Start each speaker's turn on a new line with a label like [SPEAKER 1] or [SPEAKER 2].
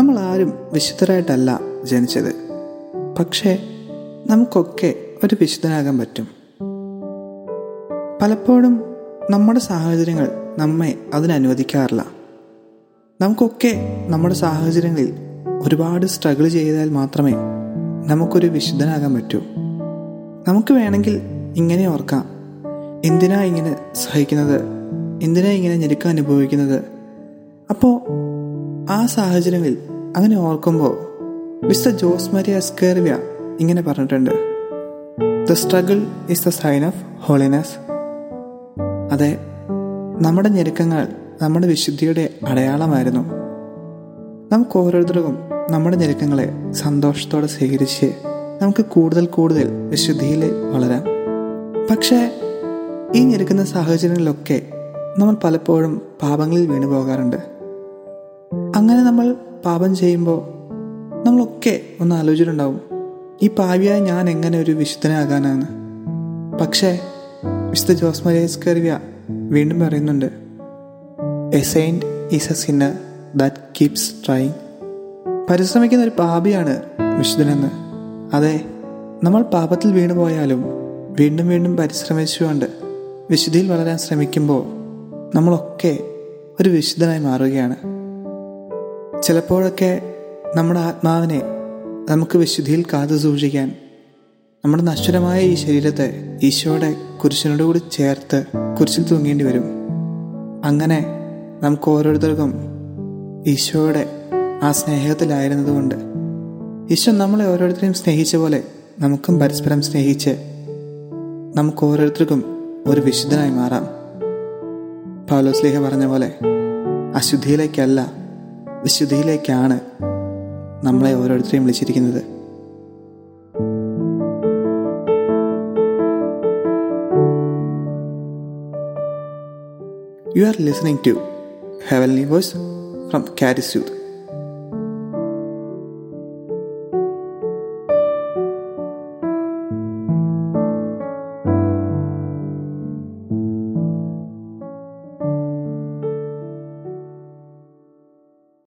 [SPEAKER 1] നമ്മളാരും വിശുദ്ധരായിട്ടല്ല ജനിച്ചത്. പക്ഷേ നമുക്കൊക്കെ ഒരു വിശുദ്ധനാകാൻ പറ്റും. പലപ്പോഴും നമ്മുടെ സാഹചര്യങ്ങൾ നമ്മെ അതിനനുവദിക്കാറില്ല. നമുക്കൊക്കെ നമ്മുടെ സാഹചര്യങ്ങളിൽ ഒരുപാട് സ്ട്രഗിൾ ചെയ്താൽ മാത്രമേ നമുക്കൊരു വിശുദ്ധനാകാൻ പറ്റൂ. നമുക്ക് വേണമെങ്കിൽ ഇങ്ങനെ ഓർക്കാം. എന്തിനാ ഇങ്ങനെ സഹിക്കുന്നത്? എന്തിനാ ഇങ്ങനെ ഞെരുക്കം അനുഭവിക്കുന്നത്? അപ്പോൾ ആ സാഹചര്യങ്ങളിൽ അങ്ങനെ ഓർക്കുമ്പോൾ മിസ്റ്റർ ജോസ് മരിയ സ്കേർവ്യ ഇങ്ങനെ പറഞ്ഞിട്ടുണ്ട്. The struggle is the sign of holiness അതെ നമ്മുടെ ഞെരുക്കങ്ങൾ നമ്മുടെ വിശുദ്ധിയുടെ അടയാളമായിരുന്നു. നമുക്ക് ഓരോരുത്തർക്കും നമ്മുടെ ഞെരുക്കങ്ങളെ സന്തോഷത്തോടെ സ്വീകരിച്ച് നമുക്ക് കൂടുതൽ കൂടുതൽ വിശുദ്ധിയിൽ വളരാം. പക്ഷേ ഈ ഞെരുക്കുന്ന സാഹചര്യങ്ങളിലൊക്കെ നമ്മൾ പലപ്പോഴും പാപങ്ങളിൽ വീണു പോകാറുണ്ട് അങ്ങനെ നമ്മൾ പാപം ചെയ്യുമ്പോൾ നമ്മളൊക്കെ ഒന്ന് ആലോചിച്ചിട്ടുണ്ടാവും ഈ പാവിയായ ഞാൻ എങ്ങനെ ഒരു വിശുദ്ധനാകാനാണ്? പക്ഷേ വിശുദ്ധ ജോസ് മരേസ് കറിവ്യ വീണ്ടും പറയുന്നുണ്ട് a saint is a sinner that keeps trying പരിശ്രമിക്കുന്ന ഒരു പാപിയാണ് വിശുദ്ധനെന്ന്. അതെ നമ്മൾ പാപത്തിൽ വീണു പോയാലും വീണ്ടും വീണ്ടും പരിശ്രമിച്ചുകൊണ്ട് വിശുദ്ധിയിൽ വളരാൻ ശ്രമിക്കുമ്പോൾ നമ്മളൊക്കെ ഒരു വിശുദ്ധനായി മാറുകയാണ്. ചിലപ്പോഴൊക്കെ നമ്മുടെ ആത്മാവിനെ നമുക്ക് വിശുദ്ധിയിൽ കാത്തു സൂക്ഷിക്കാൻ നമ്മുടെ നശ്വരമായ ഈ ശരീരത്തെ ഈശോയുടെ കുരിശിനോട് കൂടി ചേർത്ത് കുരിശിൽ തൂങ്ങേണ്ടി വരും. അങ്ങനെ നമുക്ക് ഓരോരുത്തർക്കും ഈശോയുടെ ആ സ്നേഹത്തിലായിരുന്നതുകൊണ്ട് ഈശോ നമ്മളെ ഓരോരുത്തരെയും സ്നേഹിച്ച പോലെ നമുക്കും പരസ്പരം സ്നേഹിച്ച് നമുക്ക് ഓരോരുത്തർക്കും ഒരു വിശുദ്ധനായി മാറാം. പൗലോസ്ലേഹ പറഞ്ഞ പോലെ അശുദ്ധിയിലേക്കല്ല വിശുദ്ധിയിലേക്കാണ് നമ്മളെ ഓരോരുത്തരെയും വിളിച്ചിരിക്കുന്നത് are listening to Heavenly Voice from Caris Youth.